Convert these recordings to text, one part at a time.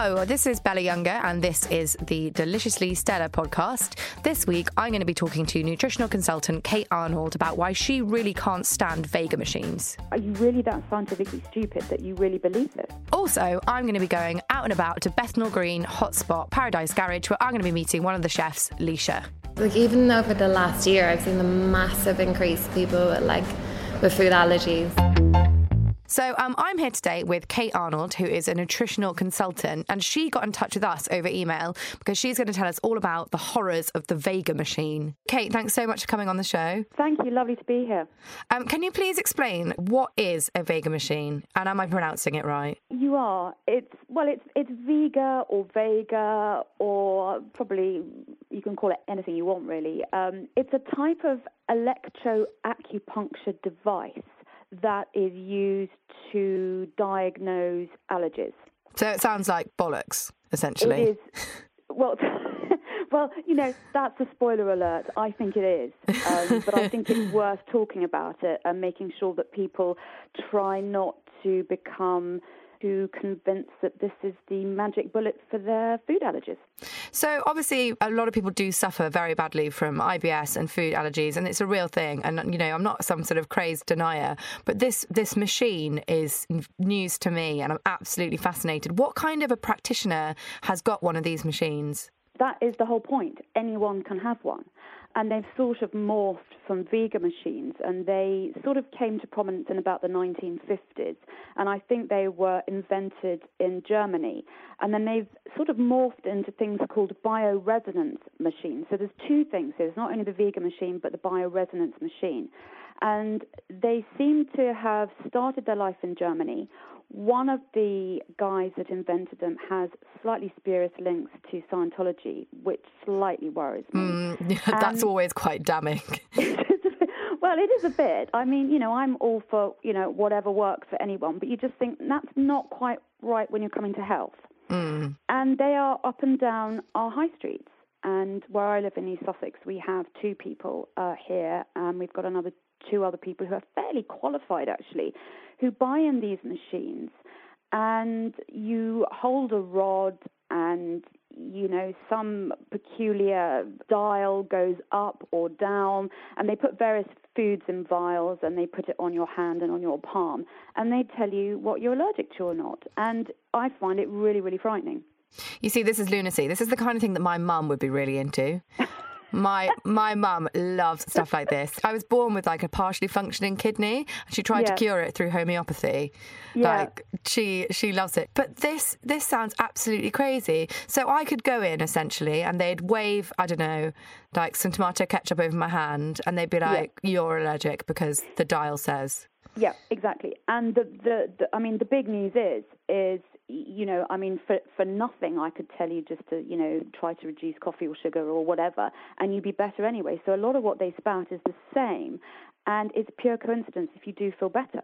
Hello, this is Bella Younger, and this is the Deliciously Stella podcast. This week, I'm going to be talking to nutritional consultant Kate Arnold about why she really can't stand Vega machines. Are you really that scientifically stupid that you really believe this? Also, I'm going to be going out and about to Bethnal Green Hotspot Paradise Garage, where I'm going to be meeting one of the chefs, Laoise. Like even over the last year, I've seen the massive increase of people with, like with food allergies. So um, I'm here today with Kate Arnold, who is a nutritional consultant, and she got in touch with us over email because she's going to tell us all about the horrors of the Vega machine. Kate, thanks so much for coming on the show. Thank you. Lovely to be here. Um, can you please explain what is a Vega machine, and am I pronouncing it right? You are. It's well, it's it's Vega or Vega or probably you can call it anything you want really. Um, it's a type of electroacupuncture device that is used to diagnose allergies. So it sounds like bollocks, essentially. It is. Well, well, you know, that's a spoiler alert. I think it is. Um, but I think it's worth talking about it and making sure that people try not to become too convinced that this is the magic bullet for their food allergies. So, obviously, a lot of people do suffer very badly from IBS and food allergies, and it's a real thing. And you know, I'm not some sort of crazed denier, but this this machine is news to me, and I'm absolutely fascinated. What kind of a practitioner has got one of these machines? That is the whole point. Anyone can have one and they've sort of morphed from Vega machines, and they sort of came to prominence in about the 1950s. And I think they were invented in Germany, and then they've sort of morphed into things called bioresonance machines. So there's two things. There's not only the Vega machine, but the bioresonance machine. And they seem to have started their life in Germany one of the guys that invented them has slightly spurious links to Scientology, which slightly worries me. Mm, that's um, always quite damning. well, it is a bit. I mean, you know, I'm all for, you know, whatever works for anyone, but you just think that's not quite right when you're coming to health. Mm. And they are up and down our high streets. And where I live in East Sussex, we have two people uh, here, and we've got another two other people who are fairly qualified actually who buy in these machines. And you hold a rod and you know some peculiar dial goes up or down and they put various foods in vials and they put it on your hand and on your palm and they tell you what you're allergic to or not. And i find it really really frightening. You see this is lunacy. This is the kind of thing that my mum would be really into My my mum loves stuff like this. I was born with like a partially functioning kidney, and she tried yeah. to cure it through homeopathy. Yeah. Like she she loves it. But this this sounds absolutely crazy. So I could go in essentially, and they'd wave I don't know like some tomato ketchup over my hand, and they'd be like, yeah. "You're allergic because the dial says." Yeah, exactly. And the, the, the I mean, the big news is is you know, I mean, for for nothing, I could tell you just to, you know, try to reduce coffee or sugar or whatever, and you'd be better anyway. So a lot of what they spout is the same, and it's pure coincidence if you do feel better.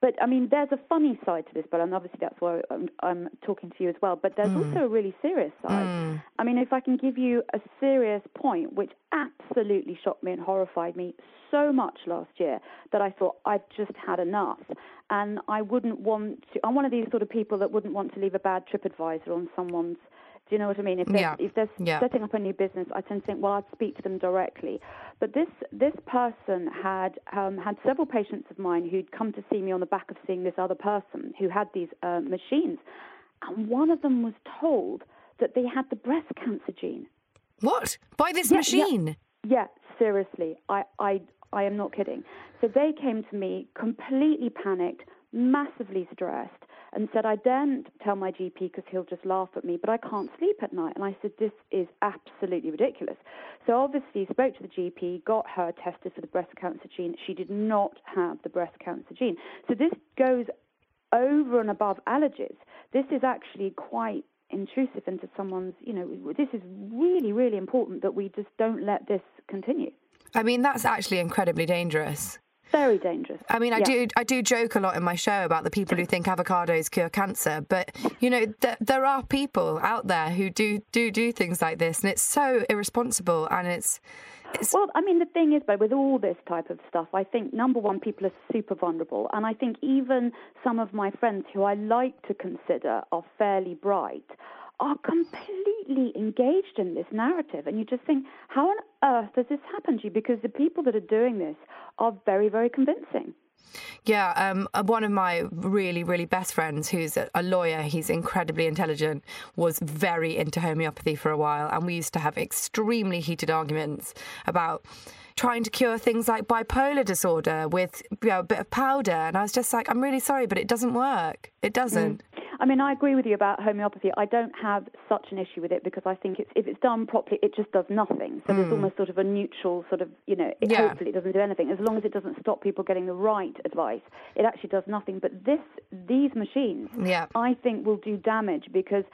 But I mean, there's a funny side to this, but and obviously that's why I'm, I'm, talking to you as well. But there's mm. also a really serious side. Mm. I mean, if I can give you a serious point, which absolutely shocked me and horrified me so much last year that I thought I've just had enough, and I wouldn't want to. I'm one of these sort of people that wouldn't want to leave a bad TripAdvisor on someone's Do you know what I mean? If they're, yeah. if they're yeah. setting up a new business, I tend to think, well, I'd speak to them directly. But this this person had um, had several patients of mine who'd come to see me on the back of seeing this other person who had these uh, machines, and one of them was told that they had the breast cancer gene. What? By this yeah, machine? Yeah, seriously. I, I, I am not kidding. So they came to me completely panicked, massively stressed, and said, I daren't tell my GP because he'll just laugh at me, but I can't sleep at night. And I said, This is absolutely ridiculous. So obviously, spoke to the GP, got her tested for the breast cancer gene. She did not have the breast cancer gene. So this goes over and above allergies. This is actually quite intrusive into someone's, you know, this is really, really important that we just don't let this continue. I mean, that's actually incredibly dangerous. Very dangerous. I mean, I yeah. do I do joke a lot in my show about the people who think avocados cure cancer, but you know, th- there are people out there who do do do things like this, and it's so irresponsible, and it's well, I mean, the thing is, but with all this type of stuff, I think number one, people are super vulnerable, and I think even some of my friends who I like to consider are fairly bright are completely engaged in this narrative. And you just think, how on earth does this happen to you? Because the people that are doing this are very, very convincing. Yeah, um, uh, one of my really, really best friends, who's a lawyer, he's incredibly intelligent, was very into homeopathy for a while, and we used to have extremely heated arguments about trying to cure things like bipolar disorder with you know, a bit of powder. And I was just like, I'm really sorry, but it doesn't work. It doesn't. Mm. I mean, I agree with you about homeopathy. I don't have such an issue with it because I think it's, if it's done properly, it just does nothing. So mm. there's almost sort of a neutral sort of, you know, it, yeah. hopefully it doesn't do anything. As long as it doesn't stop people getting the right advice, it actually does nothing. But this, these machines, yeah. I think, will do damage because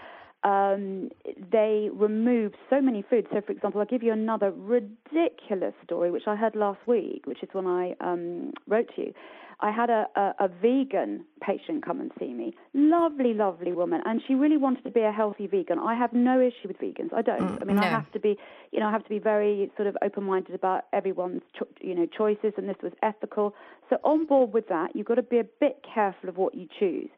um, they remove so many foods. So, for example, I'll give you another ridiculous story, which I heard last week, which is when I um, wrote to you. I had a, a, a vegan patient come and see me. Lovely, lovely woman, and she really wanted to be a healthy vegan. I have no issue with vegans. I don't. Mm, I mean, no. I have to be, you know, I have to be very sort of open-minded about everyone's, cho- you know, choices, and this was ethical. So on board with that, you've got to be a bit careful of what you choose.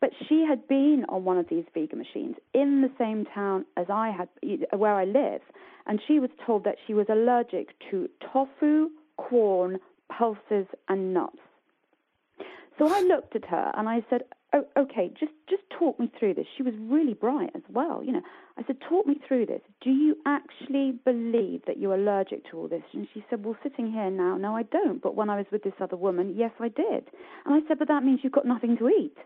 But she had been on one of these Vega machines in the same town as I had, where I live, and she was told that she was allergic to tofu, corn, pulses, and nuts. So I looked at her and I said, oh, okay, just, just talk me through this. She was really bright as well. You know, I said, talk me through this. Do you actually believe that you're allergic to all this? And she said, well, sitting here now, no, I don't. But when I was with this other woman, yes, I did. And I said, but that means you've got nothing to eat.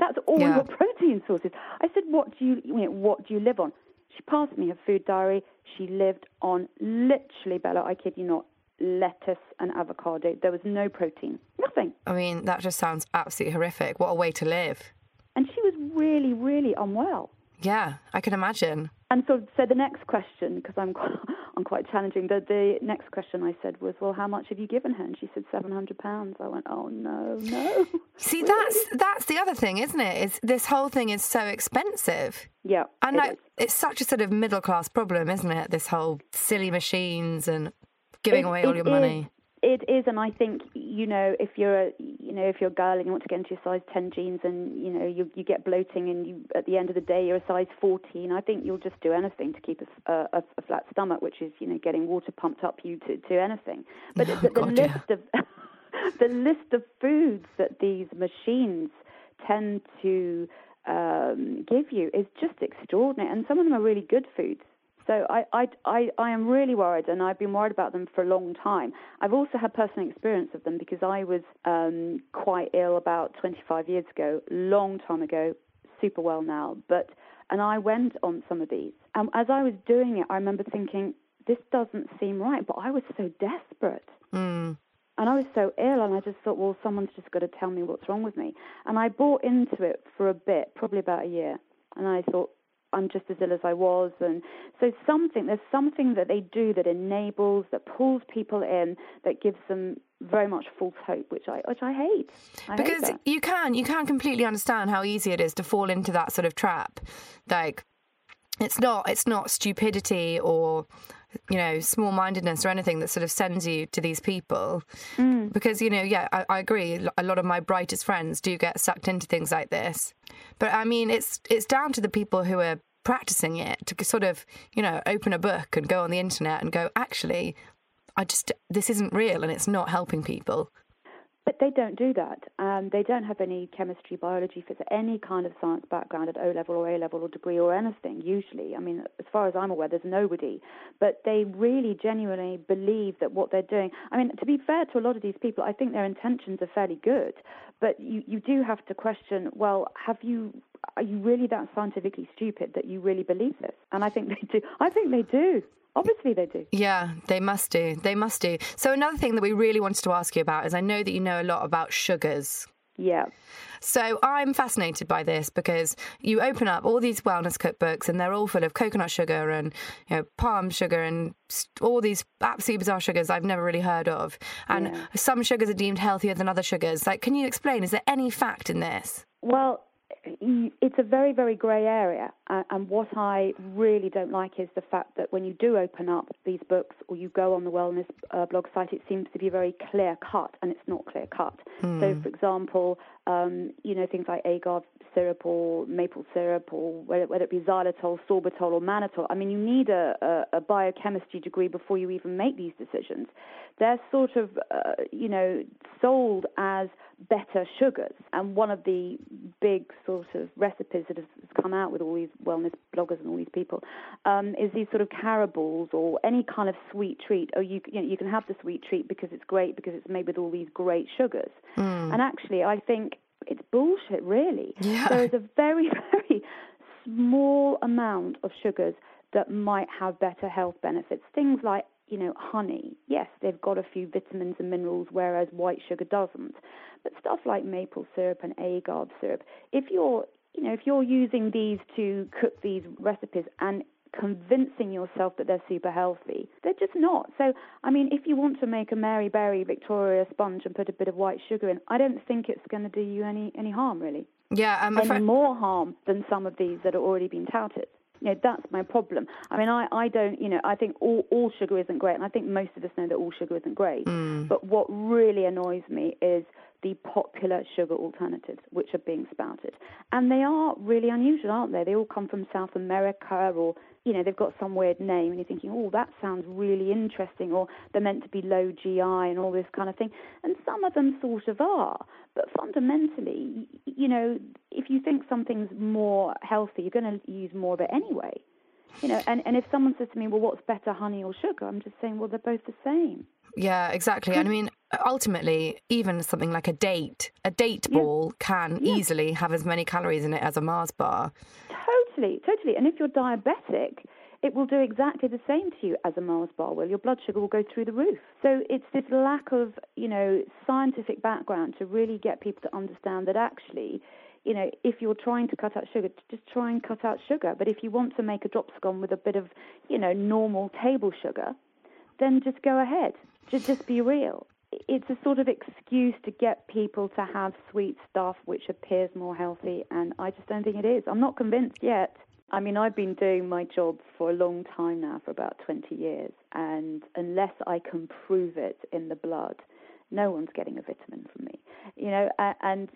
That's all yeah. your protein sources. I said, what do you, you know, what do you live on? She passed me her food diary. She lived on literally, Bella, I kid you not, lettuce and avocado. There was no protein, nothing. I mean, that just sounds absolutely horrific. What a way to live. And she was really, really unwell. Yeah, I can imagine. And so, so the next question, because I'm quite, I'm quite challenging. The, the next question I said was, "Well, how much have you given her?" And she said, 700 pounds." I went, "Oh no, no." See, that's that's the other thing, isn't it? Is this whole thing is so expensive? Yeah, and like, it's such a sort of middle class problem, isn't it? This whole silly machines and giving it, away all your money. It is, and I think you know if you're a you know if you're a girl and you want to get into your size ten jeans and you know you you get bloating and you at the end of the day you're a size fourteen, I think you'll just do anything to keep a, a, a flat stomach, which is you know getting water pumped up you to to anything. But oh, the, the God, list yeah. of the list of foods that these machines tend to um, give you is just extraordinary, and some of them are really good foods. So I, I, I, I am really worried, and I've been worried about them for a long time. I've also had personal experience of them because I was um, quite ill about 25 years ago, long time ago, super well now. But and I went on some of these, and as I was doing it, I remember thinking, this doesn't seem right. But I was so desperate. Mm. And I was so ill, and I just thought, well, someone's just got to tell me what's wrong with me. And I bought into it for a bit, probably about a year. And I thought, I'm just as ill as I was. And so something, there's something that they do that enables, that pulls people in, that gives them very much false hope, which I which I hate. I because hate you can you can completely understand how easy it is to fall into that sort of trap. Like it's not it's not stupidity or you know small mindedness or anything that sort of sends you to these people mm. because you know yeah I, I, agree a lot of my brightest friends do get sucked into things like this but i mean it's it's down to the people who are practicing it to sort of, you know, open a book and go on the internet and go, actually, I just, this isn't real and it's not helping people. But they don't do that. Um, they don't have any chemistry, biology, physics, any kind of science background at O level or A level or degree or anything, usually. I mean, as far as I'm aware, there's nobody. But they really genuinely believe that what they're doing, I mean, to be fair to a lot of these people, I think their intentions are fairly good. But you, you do have to question well, have you are you really that scientifically stupid that you really believe this? And I think they do. I think they do. Obviously, they do. Yeah, they must do. They must do. So, another thing that we really wanted to ask you about is I know that you know a lot about sugars. Yeah. So I'm fascinated by this because you open up all these wellness cookbooks and they're all full of coconut sugar and you know palm sugar and all these absolutely bizarre sugars I've never really heard of. And yeah. some sugars are deemed healthier than other sugars. Like, can you explain? Is there any fact in this? Well, it's a very, very grey area. and what I really don't like is the fact that when you do open up these books or you go on the wellness uh, blog site, it seems to be very clear cut, and it's not clear cut. Mm. So, for example, um, you know, things like agave syrup or maple syrup or whether, whether it be xylitol, sorbitol, or mannitol. I mean, you need a, a, a biochemistry degree before you even make these decisions. They're sort of, uh, you know, sold as better sugars. And one of the big sort of recipes that has come out with all these wellness bloggers and all these people um, is these sort of carables or any kind of sweet treat. Oh, you, you, know, you can have the sweet treat because it's great because it's made with all these great sugars. Mm. And actually, I think it's bullshit, really. Yeah. There is a very, very small amount of sugars that might have better health benefits. Things like, you know, honey. Yes, they've got a few vitamins and minerals, whereas white sugar doesn't. But stuff like maple syrup and agave syrup, if you're you know, if you're using these to cook these recipes and convincing yourself that they're super healthy. They're just not. So, I mean, if you want to make a Mary Berry Victoria sponge and put a bit of white sugar in, I don't think it's going to do you any, any harm, really. Yeah, um, any more harm than some of these that are already being touted. You know, that's my problem. I mean, I, I don't, you know, I think all, all sugar isn't great, and I think most of us know that all sugar isn't great. Mm. But what really annoys me is the popular sugar alternatives which are being spouted. And they are really unusual, aren't they? They all come from South America or, you know, they've got some weird name and you're thinking, oh, that sounds really interesting or they're meant to be low GI and all this kind of thing. And some of them sort of are. But fundamentally, you know, if you think something's more healthy, you're going to use more of it anyway. You know, and, and if someone says to me, well, what's better, honey or sugar? I'm just saying, well, they're both the same. Yeah, exactly. I mean, ultimately, even something like a date, a date yeah. ball can yeah. easily have as many calories in it as a Mars bar. Totally, totally. And if you're diabetic, it will do exactly the same to you as a Mars bar will. Your blood sugar will go through the roof. So it's this lack of, you know, scientific background to really get people to understand that actually, you know, if you're trying to cut out sugar, just try and cut out sugar. But if you want to make a drop scone with a bit of, you know, normal table sugar, then just go ahead. Just, just be real. It's a sort of excuse to get people to have sweet stuff which appears more healthy, and I just don't think it is. I'm not convinced yet. I mean, I've been doing my job for a long time now, for about 20 years, and unless I can prove it in the blood, no one's getting a vitamin from me. You know, and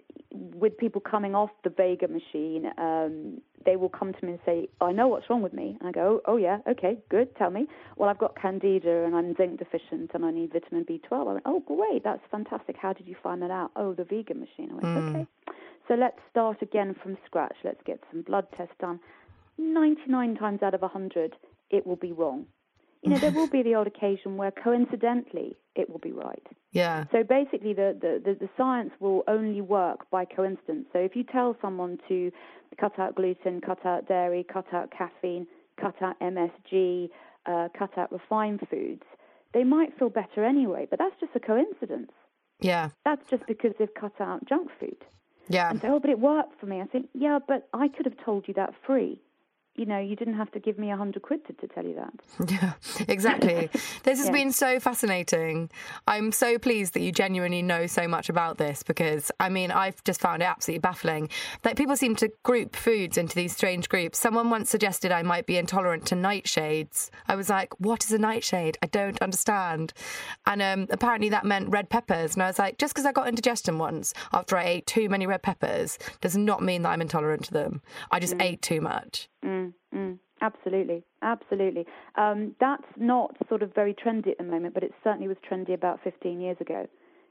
with people coming off the Vega machine, um, they will come to me and say, I know what's wrong with me. And I go, oh, yeah, okay, good, tell me. Well, I've got candida and I'm zinc deficient and I need vitamin B12. I went, oh, great, that's fantastic. How did you find that out? Oh, the Vega machine. I went, mm. okay. So let's start again from scratch. Let's get some blood tests done. 99 times out of 100, it will be wrong. You know, there will be the odd occasion where coincidentally it will be right. Yeah. So basically, the, the, the, the, science will only work by coincidence. So if you tell someone to cut out gluten, cut out dairy, cut out caffeine, cut out MSG, uh, cut out refined foods, they might feel better anyway. But that's just a coincidence. Yeah. That's just because they've cut out junk food. Yeah. And so, oh, but it worked for me. I think, yeah, but I could have told you that free you know, you didn't have to give me a hundred quid to, to, tell you that. Yeah, exactly. this has yeah. been so fascinating. I'm so pleased that you genuinely know so much about this because, I mean, I've just found it absolutely baffling that people seem to group foods into these strange groups. Someone once suggested I might be intolerant to nightshades. I was like, what is a nightshade? I don't understand. And um, apparently that meant red peppers. And I was like, just because I got indigestion once after I ate too many red peppers does not mean that I'm intolerant to them. I just mm. ate too much. Mm, mm. Absolutely, absolutely. Um, that's not sort of very trendy at the moment, but it certainly was trendy about 15 years ago.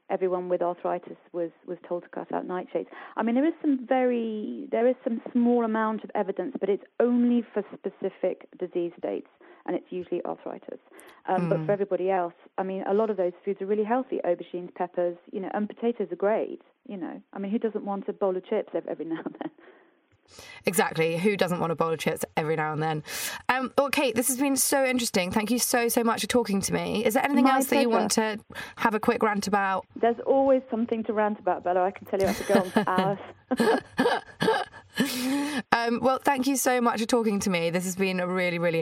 Everyone with arthritis was, was told to cut out nightshades. I mean, there is some very there is some small amount of evidence, but it's only for specific disease states, and it's usually arthritis. Um, mm. But for everybody else, I mean, a lot of those foods are really healthy: aubergines, peppers, you know, and potatoes are great. You know, I mean, who doesn't want a bowl of chips every now and then? Exactly. Who doesn't want a bowl of chips every now and then? Um, well, Kate, this has been so interesting. Thank you so, so much for talking to me. Is there anything My else pleasure. that you want to have a quick rant about? There's always something to rant about, Bella. I can tell you I could go on for hours. um, well, thank you so much for talking to me. This has been a really, really.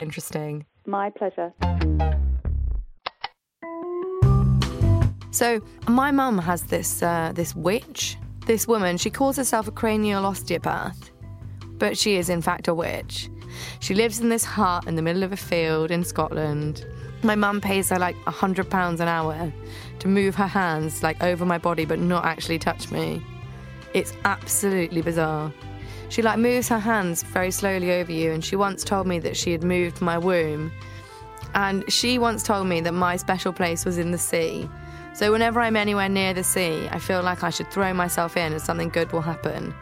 Interesting. My pleasure. So, my mum has this uh, this witch, this woman. She calls herself a cranial osteopath, but she is in fact a witch. She lives in this hut in the middle of a field in Scotland. My mum pays her like a hundred pounds an hour to move her hands like over my body but not actually touch me. It's absolutely bizarre. She like moves her hands very slowly over you and she once told me that she had moved my womb. And she once told me that my special place was in the sea. So whenever I'm anywhere near the sea, I feel like I should throw myself in and something good will happen.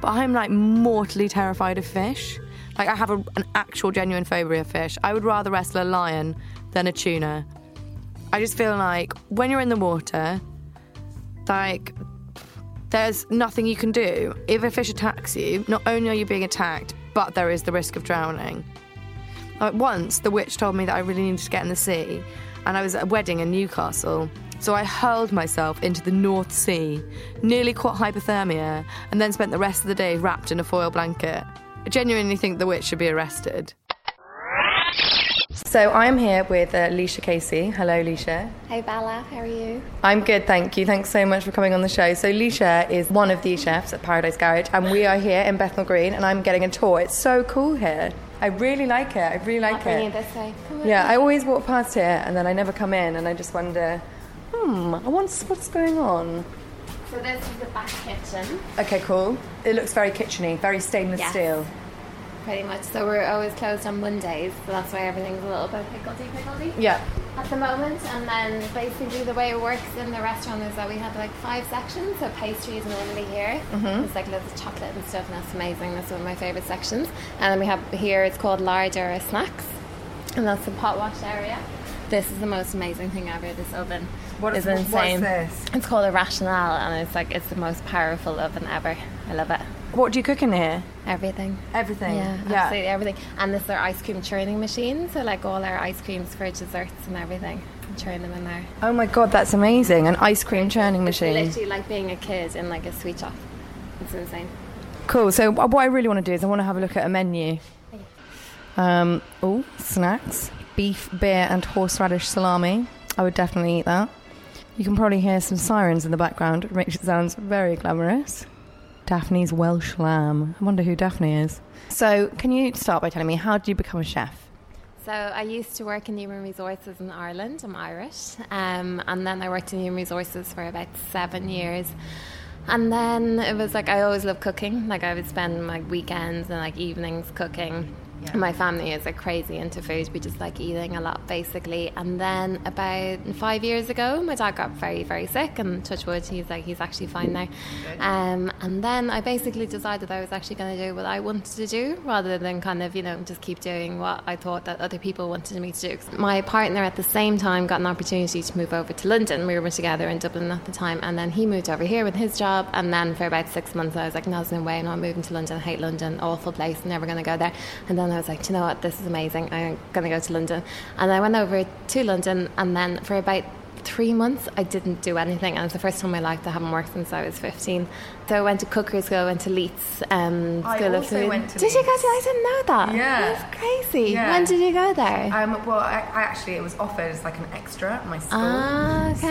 But I'm like mortally terrified of fish. Like I have a, an actual genuine phobia of fish. I would rather wrestle a lion than a tuna. I just feel like when you're in the water, like there's nothing you can do. If a fish attacks you, not only are you being attacked, but there is the risk of drowning. Like once, the witch told me that I really needed to get in the sea, and I was at a wedding in Newcastle. So I hurled myself into the North Sea, nearly caught hypothermia, and then spent the rest of the day wrapped in a foil blanket. I genuinely think the witch should be arrested. So I'm here with uh, Laoise Casey. Hello, Laoise. Hey, Bella. How are you? I'm good, thank you. Thanks so much for coming on the show. So Laoise is one of the chefs at Paradise Garage, and we are here in Bethnal Green, and I'm getting a tour. It's so cool here. I really like it. I really like I'll it. This way. Yeah, I always walk past here, and then I never come in, and I just wonder, hmm, I wonder what's going on. So this is the back kitchen. Okay, cool. It looks very kitcheny, very stainless yes. steel pretty much. So we're always closed on Mondays, so that's why everything's a little bit pickledy pickledy. Yeah. At the moment, and then basically the way it works in the restaurant is that we have like five sections. So pastry is normally here. Mm-hmm. It's like loads of chocolate and stuff, and that's amazing. That's one of my favorite sections. And then we have here it's called larger snacks, and that's the pot wash area. This is the most amazing thing ever. This oven what is, is insane. What's this? It's called a Rational, and it's like it's the most powerful oven ever. I love it. What do you cook in here? Everything. Everything. Yeah, yeah, absolutely everything. And this is our ice cream churning machine, so like all our ice creams for desserts and everything. churn them in there. Oh my god, that's amazing! An ice cream churning machine. It's literally like being a kid in like a sweet shop. It's insane. Cool. So what I really want to do is I want to have a look at a menu. Um, oh, snacks: beef, beer, and horseradish salami. I would definitely eat that. You can probably hear some sirens in the background, which makes it sound very glamorous. Daphne's Welsh lamb. I wonder who Daphne is. So, can you start by telling me how did you become a chef? So, I used to work in human resources in Ireland. I'm Irish. Um, and then I worked in human resources for about seven years. And then it was like I always loved cooking. Like I would spend my weekends and like evenings cooking. Yeah. My family is like crazy into food. We just like eating a lot, basically. And then about five years ago, my dad got very, very sick, and touch wood, he's like he's actually fine now. Um, and then I basically decided I was actually going to do what I wanted to do, rather than kind of you know just keep doing what I thought that other people wanted me to do. My partner at the same time got an opportunity to move over to London. We were together in Dublin at the time, and then he moved over here with his job. And then for about six months, I was like, no, there's no way, I'm not moving to London. I hate London, awful place, never going to go there. And then I was like, you know what, this is amazing. I'm going to go to London. And I went over to London, and then for about three months, I didn't do anything. And it's the first time in my life that I haven't worked since I was 15. So I went to Cooker's School, went to Leiths um, I School of Food. Went to did Leiths. you go to? I didn't know that. Yeah, that's crazy. Yeah. When did you go there? Um, well, I, I, actually it was offered as like an extra at my school. Ah, okay. So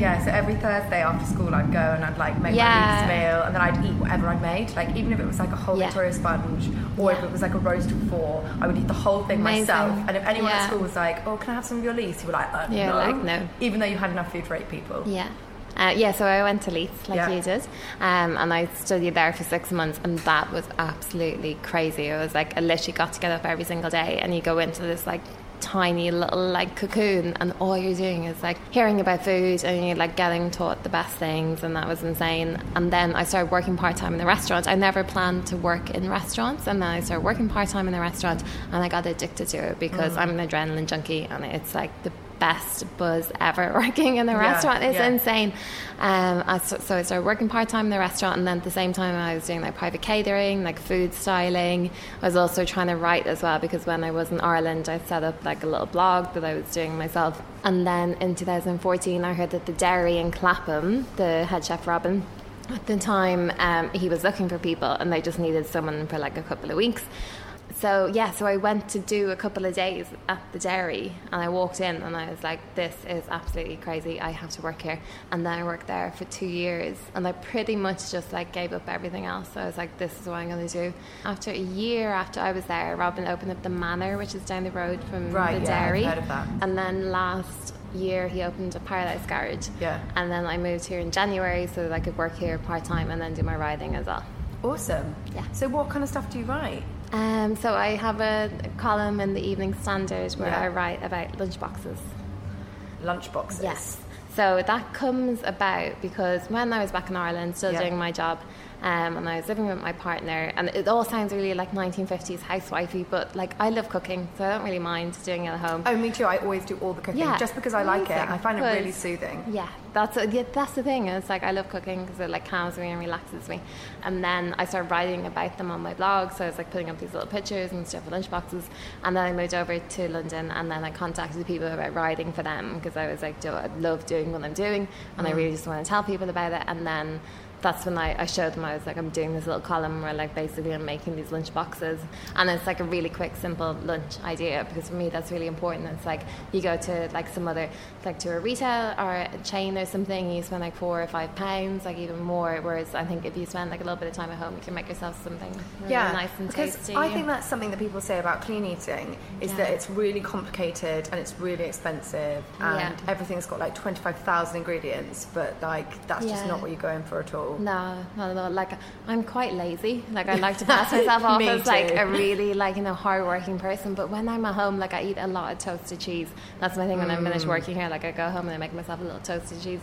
yeah, so every Thursday after school I'd go and I'd like make Yeah. my Leiths meal, and then I'd eat whatever I'd made. Like even if it was like a whole Yeah. Victoria sponge, or if it was like a roast four, I would eat the whole thing Amazing. myself. And if anyone Yeah. at school was like, "Oh, can I have some of your Leiths?" you were like, uh, Yeah, no. like, no. Even though you had enough food for eight people. Yeah. Uh, yeah, so I went to Leiths like Yeah. you did, um, and I studied there for six months, and that was absolutely crazy. It was like I literally got to get up every single day, and you go into this like tiny little like cocoon, and all you're doing is like hearing about food, and you're like getting taught the best things, and that was insane. And then I started working part time in the restaurant. I never planned to work in restaurants, and then I started working part time in the restaurant, and I got addicted to it because I'm an adrenaline junkie, and it's like the best buzz ever working in the Yeah, restaurant. It's yeah. insane. Um, I, so, so I started working part time in the restaurant, and then at the same time, I was doing like private catering, like food styling. I was also trying to write as well because when I was in Ireland, I set up like a little blog that I was doing myself. And then in 2014, I heard that the dairy in Clapham, the head chef Robin, at the time, um, he was looking for people, and they just needed someone for like a couple of weeks. So yeah, so I went to do a couple of days at the dairy, and I walked in, and I was like, "This is absolutely crazy. I have to work here." And then I worked there for two years, and I pretty much just like gave up everything else. So I was like, "This is what I'm going to do." After a year after I was there, Robin opened up the Manor, which is down the road from Right, the yeah, dairy. heard of that. And then last year he opened a Paradise Garage. Yeah. And then I moved here in January so that I could work here part time and then do my riding as well. Awesome. Yeah. So what kind of stuff do you write? Um, so I have a column in the Evening Standard where Yeah. I write about lunchboxes. Lunchboxes. Yes. So that comes about because when I was back in Ireland, still Yeah. doing my job, um, and I was living with my partner, and it all sounds really like 1950s housewifey, but like I love cooking, so I don't really mind doing it at home. Oh, me too. I always do all the cooking Yeah, just because I like it. I find it really soothing. Yeah, that's yeah, that's the thing. It's like I love cooking because it like calms me and relaxes me. And then I started writing about them on my blog. So I was like putting up these little pictures and stuff of lunchboxes. And then I moved over to London, and then I contacted people about writing for them because I was like, "Do I love doing what I'm doing?" And I really just want to tell people about it. And then that's when I, I showed them I was like I'm doing this little column where like basically I'm making these lunch boxes and it's like a really quick simple lunch idea because for me that's really important it's like you go to like some other like to a retail or a chain or something you spend like four or five pounds like even more whereas I think if you spend like a little bit of time at home you can make yourself something really yeah, nice and because tasty I think that's something that people say about clean eating is Yeah. that it's really complicated and it's really expensive and Yeah. everything's got like 25,000 ingredients, but like that's just not what you're going for at all. No, not at all. Like I'm quite lazy. Like I like to pass myself off as like a really like you know hardworking person. But when I'm at home, like I eat a lot of toasted cheese. That's my thing. When I'm Mm. finished working here, like I go home and I make myself a little toasted cheese.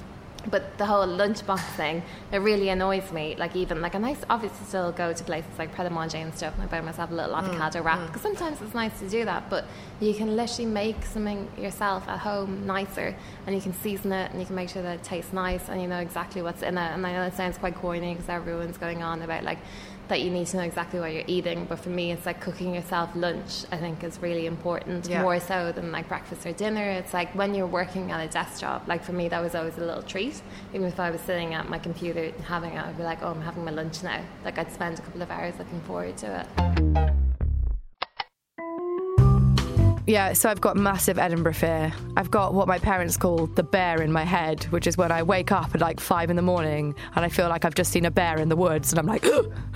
But the whole lunchbox thing, it really annoys me. Like even like, and I s- obviously still go to places like Pret a Manger and stuff, and I buy myself a little Mm, avocado wrap because sometimes it's nice to do that. But you can literally make something yourself at home nicer, and you can season it, and you can make sure that it tastes nice, and you know exactly what's in it. And I know it sounds quite corny because everyone's going on about like that you need to know exactly what you're eating. But for me, it's like cooking yourself lunch. I think is really important, Yeah. more so than like breakfast or dinner. It's like when you're working at a desk job. Like for me, that was always a little treat. Even if I was sitting at my computer having it, I'd be like, oh, I'm having my lunch now. Like I'd spend a couple of hours looking forward to it. Yeah, so I've got massive Edinburgh fear. I've got what my parents call the bear in my head, which is when I wake up at like five in the morning and I feel like I've just seen a bear in the woods and I'm like,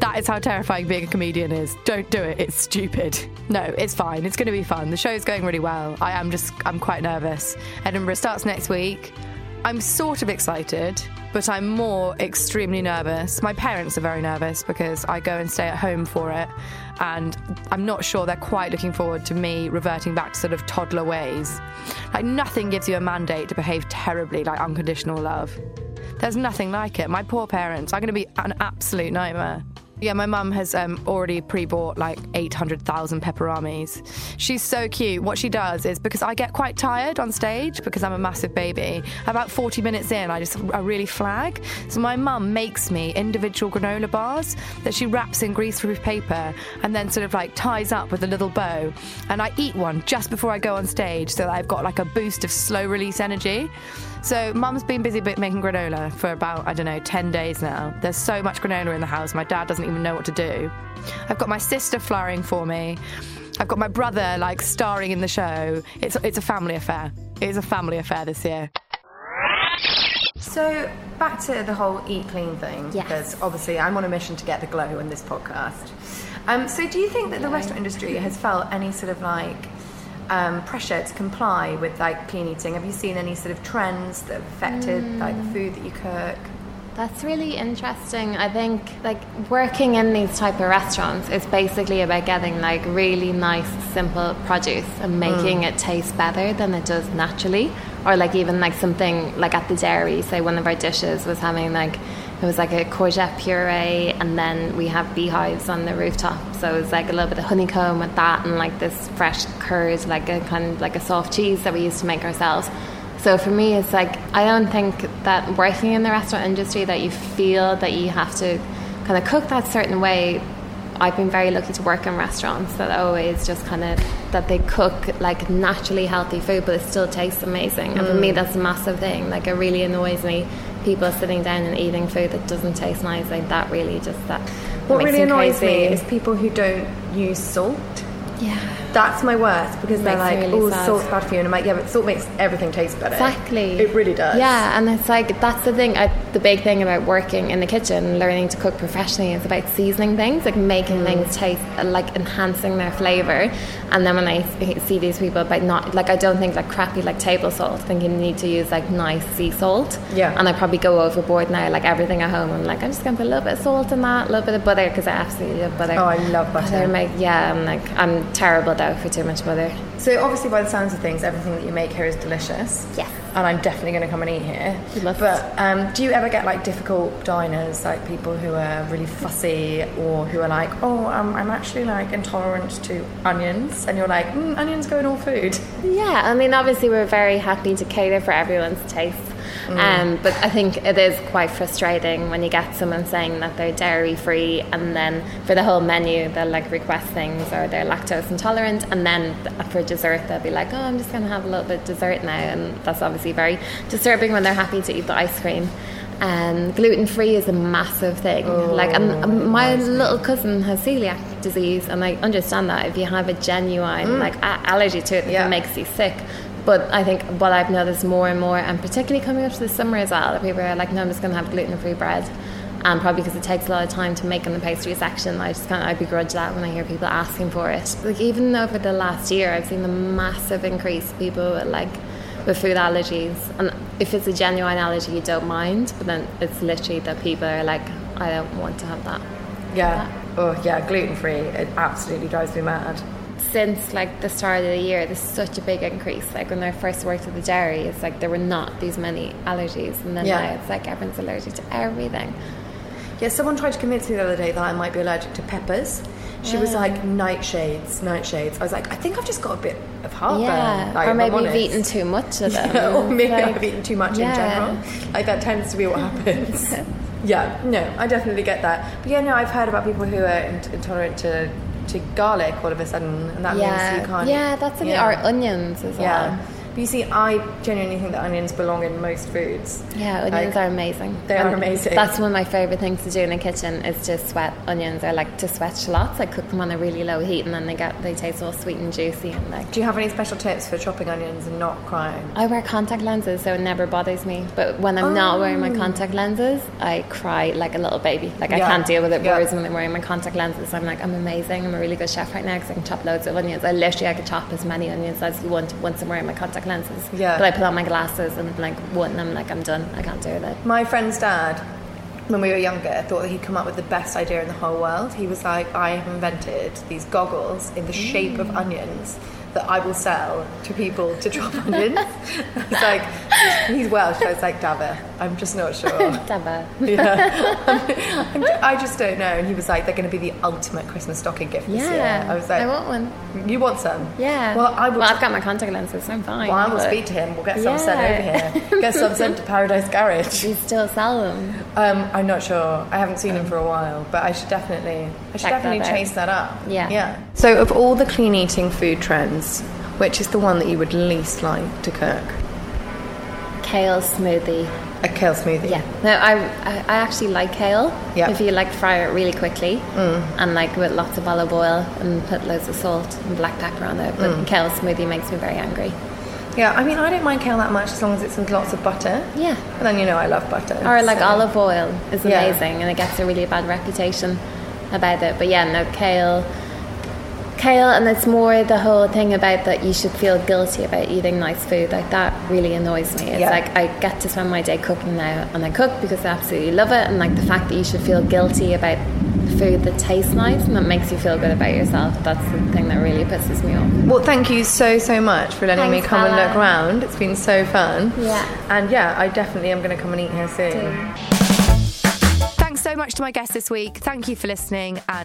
that is how terrifying being a comedian is. Don't do it, it's stupid. No, it's fine. It's going to be fun. The show's going really well. I am just, I'm quite nervous. Edinburgh starts next week. I'm sort of excited, but I'm more extremely nervous. My parents are very nervous because I go and stay at home for it, and I'm not sure they're quite looking forward to me reverting back to sort of toddler ways. Like, nothing gives you a mandate to behave terribly like unconditional love. There's nothing like it. My poor parents are going to be an absolute nightmare. Yeah, my mum has um, already pre-bought like 800,000 Peperamis. She's so cute. What she does is because I get quite tired on stage because I'm a massive baby. About 40 minutes in, I just I really flag. So my mum makes me individual granola bars that she wraps in greaseproof paper and then sort of like ties up with a little bow. And I eat one just before I go on stage so that I've got like a boost of slow release energy. So mum's been busy making granola for about, I don't know, 10 days now. There's so much granola in the house, my dad doesn't even know what to do. I've got my sister flying for me. I've got my brother like starring in the show. It's it's a family affair. It is a family affair this year. So back to the whole eat clean thing, yes. because obviously I'm on a mission to get the glow in this podcast. Um, so do you think that the restaurant industry has felt any sort of like um, pressure to comply with like clean eating? Have you seen any sort of trends that have affected mm. like the food that you cook? That's really interesting. I think like working in these type of restaurants is basically about getting like really nice, simple produce and making mm. it taste better than it does naturally. Or like even like something like at the dairy, say one of our dishes was having like it was like a courgette puree and then we have beehives on the rooftop so it was like a little bit of honeycomb with that and like this fresh curd like a kind of like a soft cheese that we used to make ourselves so for me it's like i don't think that working in the restaurant industry that you feel that you have to kind of cook that certain way I've been very lucky to work in restaurants that always just kind of that they cook like naturally healthy food, but it still tastes amazing. Mm. And for me, mm. that's a massive thing. Like it really annoys me people sitting down and eating food that doesn't taste nice. Like that really just that. What really annoys crazy. me is people who don't use salt. Yeah. That's my worst because they're like, really oh, sad. salt's bad for you. And I'm like, yeah, but salt makes everything taste better. Exactly. It really does. Yeah, and it's like, that's the thing, I, the big thing about working in the kitchen, learning to cook professionally, is about seasoning things, like making mm. things taste, like enhancing their flavour. And then when I see these people about not, like, I don't think like crappy, like table salt, I think you need to use like nice sea salt. Yeah. And I probably go overboard now, like everything at home. I'm like, I'm just going to put a little bit of salt in that, a little bit of butter, because I absolutely love butter. Oh, I love butter. butter make, yeah, I'm like, I'm terrible though for too much butter. So obviously, by the sounds of things, everything that you make here is delicious. Yeah. And I'm definitely going to come and eat here. You love but um, do you ever get like difficult diners, like people who are really fussy or who are like, oh, um, I'm actually like intolerant to onions, and you're like, mm, onions go in all food. Yeah, I mean, obviously, we're very happy to cater for everyone's taste. Mm. Um, but I think it is quite frustrating when you get someone saying that they're dairy free and then for the whole menu they'll like request things or they're lactose intolerant and then for dessert they'll be like, oh, I'm just going to have a little bit of dessert now. And that's obviously very disturbing when they're happy to eat the ice cream. And gluten free is a massive thing. Oh, like, and my little cousin has celiac disease, and I understand that if you have a genuine mm. like a- allergy to it, yeah. it makes you sick. But I think what I've noticed more and more, and particularly coming up to the summer as well, that people are like, no, I'm just going to have gluten free bread. And probably because it takes a lot of time to make in the pastry section, I just kind of I begrudge that when I hear people asking for it. Like even over the last year, I've seen a massive increase people with, like with food allergies, and if it's a genuine allergy, you don't mind. But then it's literally that people are like, I don't want to have that. Yeah. Oh yeah, gluten free. It absolutely drives me mad since like the start of the year, there's such a big increase. Like when I first worked at the dairy, it's like there were not these many allergies, and then yeah. now it's like everyone's allergic to everything. Yeah, someone tried to convince me the other day that I might be allergic to peppers. She yeah. was ah. like nightshades, nightshades. I was like, I think I've just got a bit of heartburn. Yeah, like, or maybe you've eaten too much of them. Yeah, or maybe like, I've eaten too much yeah. in general. Like that tends to be what happens. yeah, no, I definitely get that. But yeah, no, I've heard about people who are intolerant to to garlic all of a sudden, and that yeah. means you can't. Yeah, that's something. Yeah. Or onions as yeah. But you see, I genuinely think that onions belong in most foods. Yeah, onions like, are amazing. They and are amazing. That's one of my favourite things to do in the kitchen is to sweat onions I like to sweat shallots. I cook them on a really low heat and then they get they taste all sweet and juicy and like. Do you have any special tips for chopping onions and not crying? I wear contact lenses, so it never bothers me. But when I'm oh. not wearing my oh. contact lenses, I cry like a little baby. Like I can't deal with it. Whereas when I'm wearing my contact lenses, I'm like I'm amazing. I'm a really good chef right now because I can chop loads of onions. I literally I can chop as many onions as you want once I'm wearing my contact contact lenses. Yeah. But I put on my glasses and like one, and I'm like, I'm done. I can't do it. My friend's dad, when we were younger, thought that he'd come up with the best idea in the whole world. He was like, I have invented these goggles in the shape of mm. onions that I will sell to people to drop onions. I was like, he's Welsh. I was like, Dava, I'm just not sure. Dava. Yeah. I'm, i just don't know. And he was like, they're going to be the ultimate Christmas stocking gift this Yeah. year. I was like, I want one. You want some? Yeah. Well, I will. Well, I've got my contact lenses, so I'm fine. well, I will but speak to him. We'll get some sent over here. Get some sent to Paradise Garage. You still sell them? Um, I'm not sure. I haven't seen him for a while, but I should definitely, I should Check that definitely chase that up. Yeah. Yeah. So, of all the clean eating food trends, which is the one that you would least like to cook? Kale smoothie. A kale smoothie. Yeah. No, I, I actually like kale. Yeah. If you like fry it really quickly mm. and like with lots of olive oil and put loads of salt and black pepper on it. But kale smoothie makes me very angry. Yeah. I mean, I don't mind kale that much as long as it's with lots of butter. Yeah. But then you know I love butter. Or like so- olive oil is Yeah. amazing and it gets a really bad reputation about it. But yeah, no kale. Kale, and it's more the whole thing about that you should feel guilty about eating nice food. Like that really annoys me. It's Yeah. like I get to spend my day cooking now, and I cook because I absolutely love it. And like the fact that you should feel guilty about food that tastes nice and that makes you feel good about yourself. That's the thing that really pisses me off. Well, thank you so so much for letting me Thanks, come and look around. It's been so fun. Yeah. And yeah, I definitely am going to come and eat here soon. Thanks so much to my guests this week. Thank you for listening. And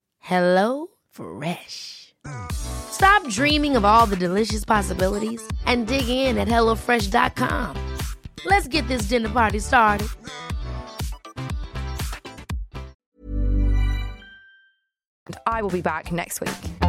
Hello Fresh. Stop dreaming of all the delicious possibilities and dig in at HelloFresh.com. Let's get this dinner party started. I will be back next week.